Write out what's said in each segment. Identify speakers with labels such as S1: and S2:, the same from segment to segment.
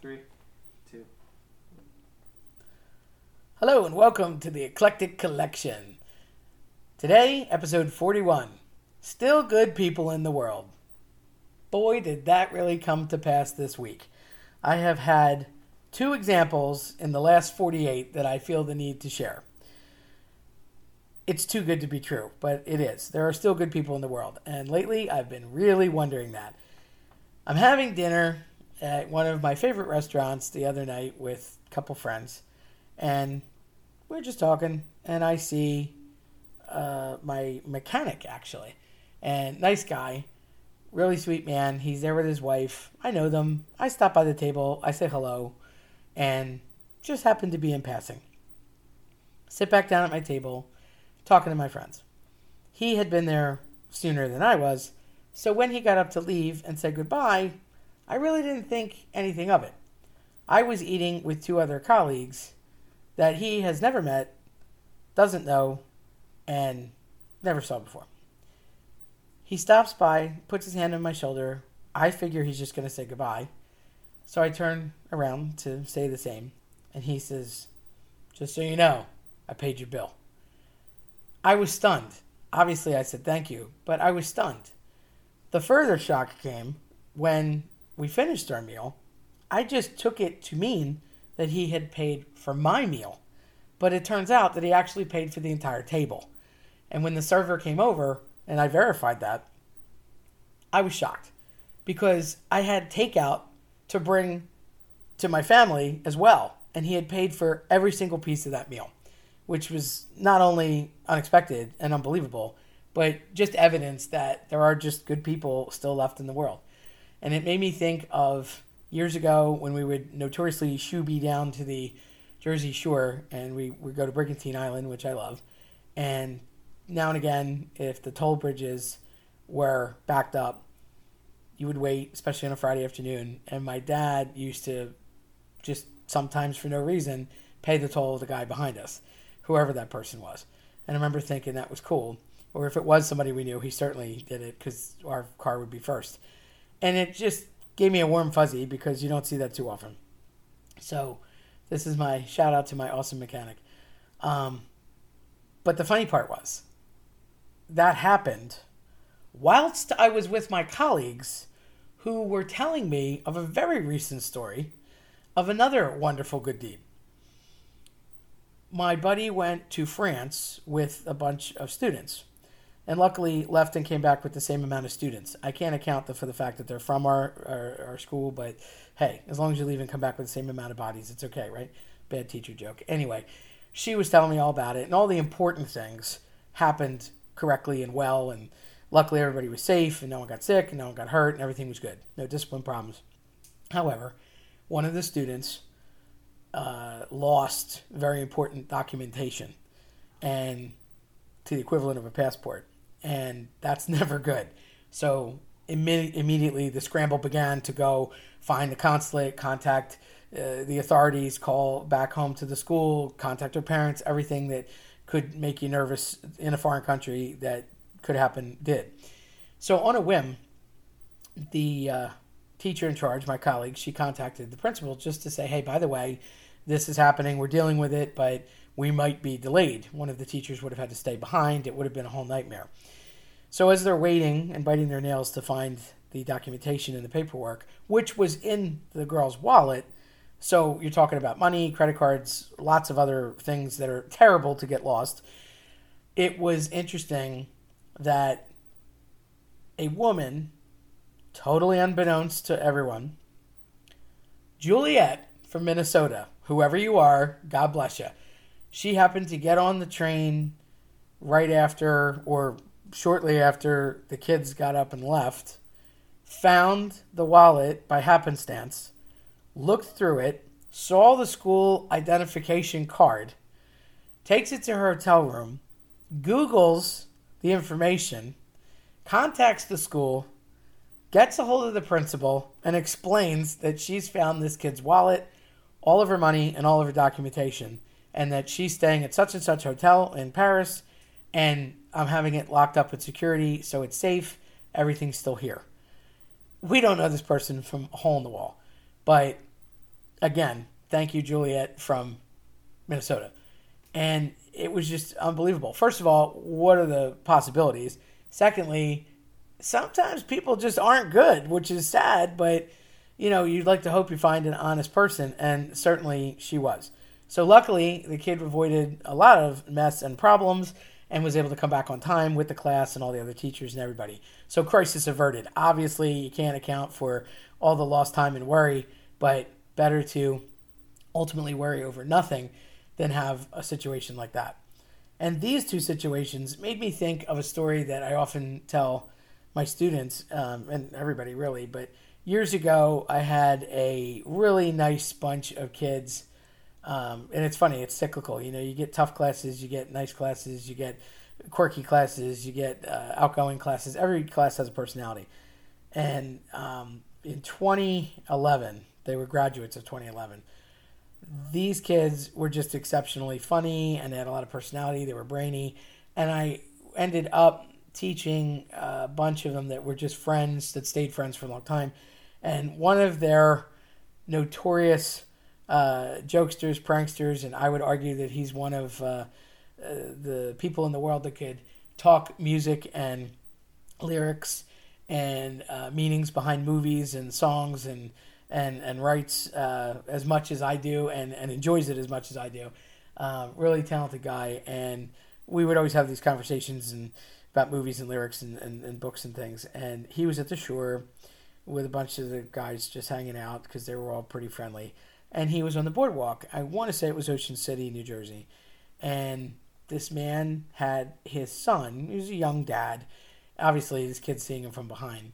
S1: Three, two.
S2: Hello and welcome to the Eclectic Collection. Today, episode 41 Still Good People in the World. Boy, did that really come to pass this week. I have had two examples in the last 48 that I feel the need to share. It's too good to be true, but it is. There are still good people in the world, and lately I've been really wondering that. I'm having dinner at one of my favorite restaurants the other night with a couple friends, and we're just talking, and I see uh, my mechanic actually, and nice guy, really sweet man. He's there with his wife. I know them. I stop by the table. I say hello, and just happen to be in passing. Sit back down at my table, talking to my friends. He had been there sooner than I was, so when he got up to leave and said goodbye, I really didn't think anything of it. I was eating with two other colleagues that he has never met, doesn't know, and never saw before. He stops by, puts his hand on my shoulder. I figure he's just going to say goodbye. So I turn around to say the same, and he says, Just so you know, I paid your bill. I was stunned. Obviously, I said thank you, but I was stunned. The further shock came when we finished our meal, I just took it to mean that he had paid for my meal. But it turns out that he actually paid for the entire table. And when the server came over and I verified that, I was shocked because I had takeout to bring to my family as well. And he had paid for every single piece of that meal, which was not only unexpected and unbelievable, but just evidence that there are just good people still left in the world. And it made me think of years ago when we would notoriously shoe be down to the Jersey Shore and we would go to Brigantine Island, which I love. And now and again, if the toll bridges were backed up, you would wait, especially on a Friday afternoon. And my dad used to just sometimes for no reason pay the toll of the guy behind us, whoever that person was. And I remember thinking that was cool. Or if it was somebody we knew, he certainly did it because our car would be first and it just gave me a warm fuzzy because you don't see that too often. So, this is my shout out to my awesome mechanic. Um, but the funny part was that happened whilst I was with my colleagues who were telling me of a very recent story of another wonderful good deed. My buddy went to France with a bunch of students and luckily left and came back with the same amount of students. I can't account for the fact that they're from our, our, our, school, but hey, as long as you leave and come back with the same amount of bodies, it's okay, right? Bad teacher joke. Anyway, she was telling me all about it, and all the important things happened correctly and well, and luckily everybody was safe, and no one got sick, and no one got hurt, and everything was good. No discipline problems. However, one of the students uh, lost very important documentation, and to the equivalent of a passport and that's never good. So imme- immediately the scramble began to go find the consulate, contact uh, the authorities, call back home to the school, contact her parents, everything that could make you nervous in a foreign country that could happen did. So on a whim, the uh, teacher in charge, my colleague, she contacted the principal just to say, hey, by the way, this is happening. We're dealing with it, but we might be delayed. One of the teachers would have had to stay behind. It would have been a whole nightmare. So as they're waiting and biting their nails to find the documentation and the paperwork, which was in the girl's wallet, so you're talking about money, credit cards, lots of other things that are terrible to get lost. It was interesting that a woman, totally unbeknownst to everyone, Juliet from Minnesota, whoever you are, God bless you she happened to get on the train right after or shortly after the kids got up and left, found the wallet by happenstance, looked through it, saw the school identification card, takes it to her hotel room, Googles the information, contacts the school, gets a hold of the principal, and explains that she's found this kid's wallet, all of her money, and all of her documentation and that she's staying at such and such hotel in Paris, and I'm having it locked up with security, so it's safe. Everything's still here. We don't know this person from a hole in the wall, but again, thank you, Juliet from Minnesota. And it was just unbelievable. First of all, what are the possibilities? Secondly, sometimes people just aren't good, which is sad, but you know, you'd like to hope you find an honest person, and certainly she was. So luckily, the kid avoided a lot of mess and problems and was able to come back on time with the class and all the other teachers and everybody. So crisis averted. Obviously, you can't account for all the lost time and worry, but better to ultimately worry over nothing than have a situation like that. And these two situations made me think of a story that I often tell my students um, and everybody really. But years ago, I had a really nice bunch of kids. Um, and it's funny, it's cyclical. You know, you get tough classes, you get nice classes, you get quirky classes, you get uh, outgoing classes. Every class has a personality. And um, in 2011, they were graduates of 2011 these kids were just exceptionally funny and they had a lot of personality. They were brainy. And I ended up teaching a bunch of them that were just friends that stayed friends for a long time. And one of their notorious uh, jokesters, pranksters, and I would argue that he's one of uh, uh, the people in the world that could talk music and lyrics and uh, meanings behind movies and songs and and and writes uh, as much as I do and and enjoys it as much as I do. Uh, really talented guy, and we would always have these conversations and about movies and lyrics and, and, and books and things. And he was at the shore with a bunch of the guys just hanging out because they were all pretty friendly. And he was on the boardwalk. I want to say it was Ocean City, New Jersey. And this man had his son, he was a young dad. Obviously, this kid's seeing him from behind.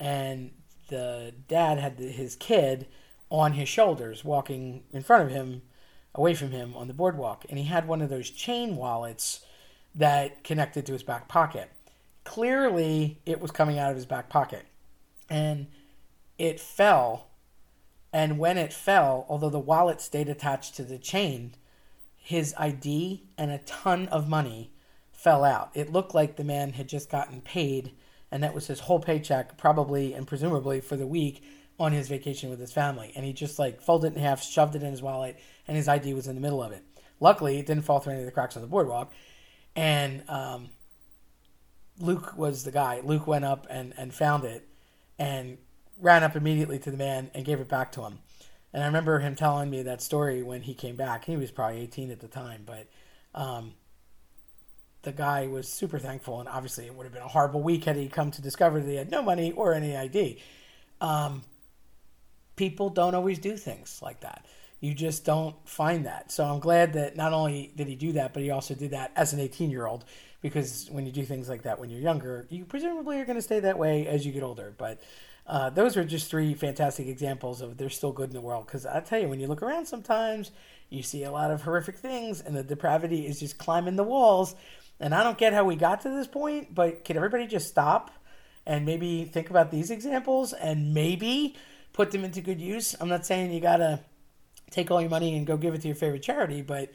S2: And the dad had his kid on his shoulders, walking in front of him, away from him on the boardwalk, and he had one of those chain wallets that connected to his back pocket. Clearly, it was coming out of his back pocket, and it fell. And when it fell, although the wallet stayed attached to the chain, his ID and a ton of money fell out. It looked like the man had just gotten paid and that was his whole paycheck, probably and presumably for the week on his vacation with his family. And he just like folded it in half, shoved it in his wallet, and his ID was in the middle of it. Luckily, it didn't fall through any of the cracks on the boardwalk. And um, Luke was the guy. Luke went up and, and found it and ran up immediately to the man and gave it back to him. And I remember him telling me that story when he came back. He was probably 18 at the time, but um, the guy was super thankful, and obviously it would have been a horrible week had he come to discover that he had no money or any ID. Um, people don't always do things like that. You just don't find that. So I'm glad that not only did he do that, but he also did that as an 18 year old. Because when you do things like that when you're younger, you presumably are going to stay that way as you get older. But uh, those are just three fantastic examples of they're still good in the world. Because I tell you, when you look around sometimes, you see a lot of horrific things, and the depravity is just climbing the walls and I don't get how we got to this point, but can everybody just stop and maybe think about these examples and maybe put them into good use? I'm not saying you got to take all your money and go give it to your favorite charity, but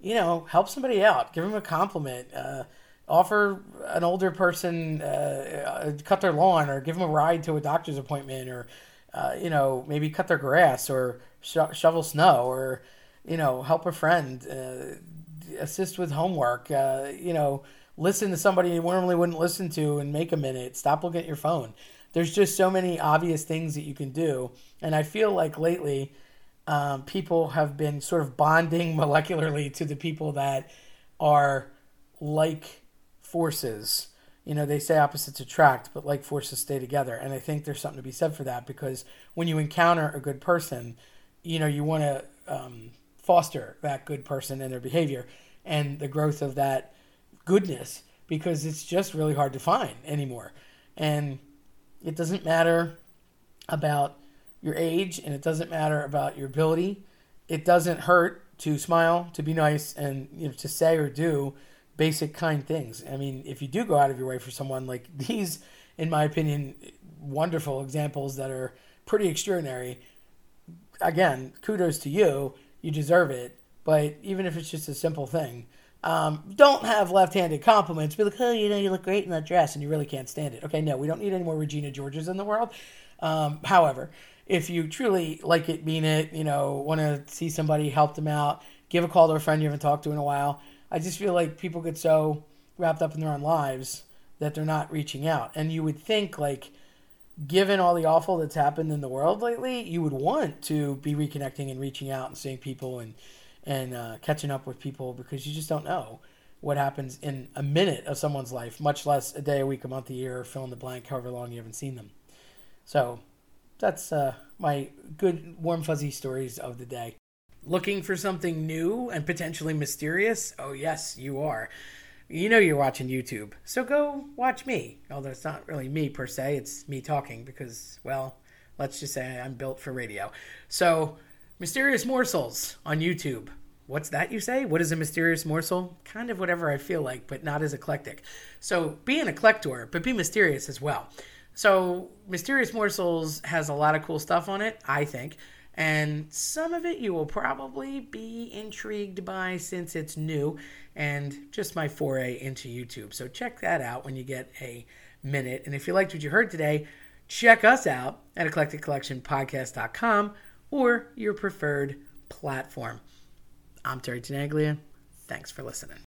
S2: you know, help somebody out, give them a compliment, uh, offer an older person uh, cut their lawn, or give them a ride to a doctor's appointment, or uh, you know, maybe cut their grass, or sho- shovel snow, or you know, help a friend. Uh, assist with homework. Uh, you know, listen to somebody you normally wouldn't listen to and make a minute. Stop looking at your phone. There's just so many obvious things that you can do, and I feel like lately um, people have been sort of bonding molecularly to the people that are like forces. You know, they say opposites attract, but like forces stay together. And I think there's something to be said for that because when you encounter a good person, you know, you want to um, foster that good person and their behavior and the growth of that goodness because it's just really hard to find anymore. And it doesn't matter about your age and it doesn't matter about your ability. It doesn't hurt to smile, to be nice, and you know, to say or do basic kind things. I mean, if you do go out of your way for someone like these, in my opinion, wonderful examples that are pretty extraordinary, again, kudos to you you deserve it. But even if it's just a simple thing, um, don't have left-handed compliments. Be like, oh, you know, you look great in that dress, and you really can't stand it. Okay, no, we don't need any more Regina Georges in the world. Um, however, if you truly like it, mean it, you know, want to see somebody, help them out, give a call to a friend you haven't talked to in a while. I just feel like people get so wrapped up in their own lives that they're not reaching out. And you would think, like, given all the awful that's happened in the world lately, you would want to be reconnecting and reaching out and seeing people and and uh, catching up with people because you just don't know what happens in a minute of someone's life, much less a day, a week, a month, a year, fill in the blank, however long you haven't seen them. So that's uh, my good, warm, fuzzy stories of the day. Looking for something new and potentially mysterious? Oh, yes, you are. You know you're watching YouTube, so go watch me. Although it's not really me per se, it's me talking because, well, let's just say I'm built for radio. So, Mysterious Morsels on YouTube. What's that you say? What is a mysterious morsel? Kind of whatever I feel like, but not as eclectic. So be an eclector, but be mysterious as well. So Mysterious Morsels has a lot of cool stuff on it, I think. And some of it you will probably be intrigued by since it's new and just my foray into YouTube. So check that out when you get a minute. And if you liked what you heard today, check us out at eclecticcollectionpodcast.com or your preferred platform. I'm Terry Tenaglia. Thanks for listening.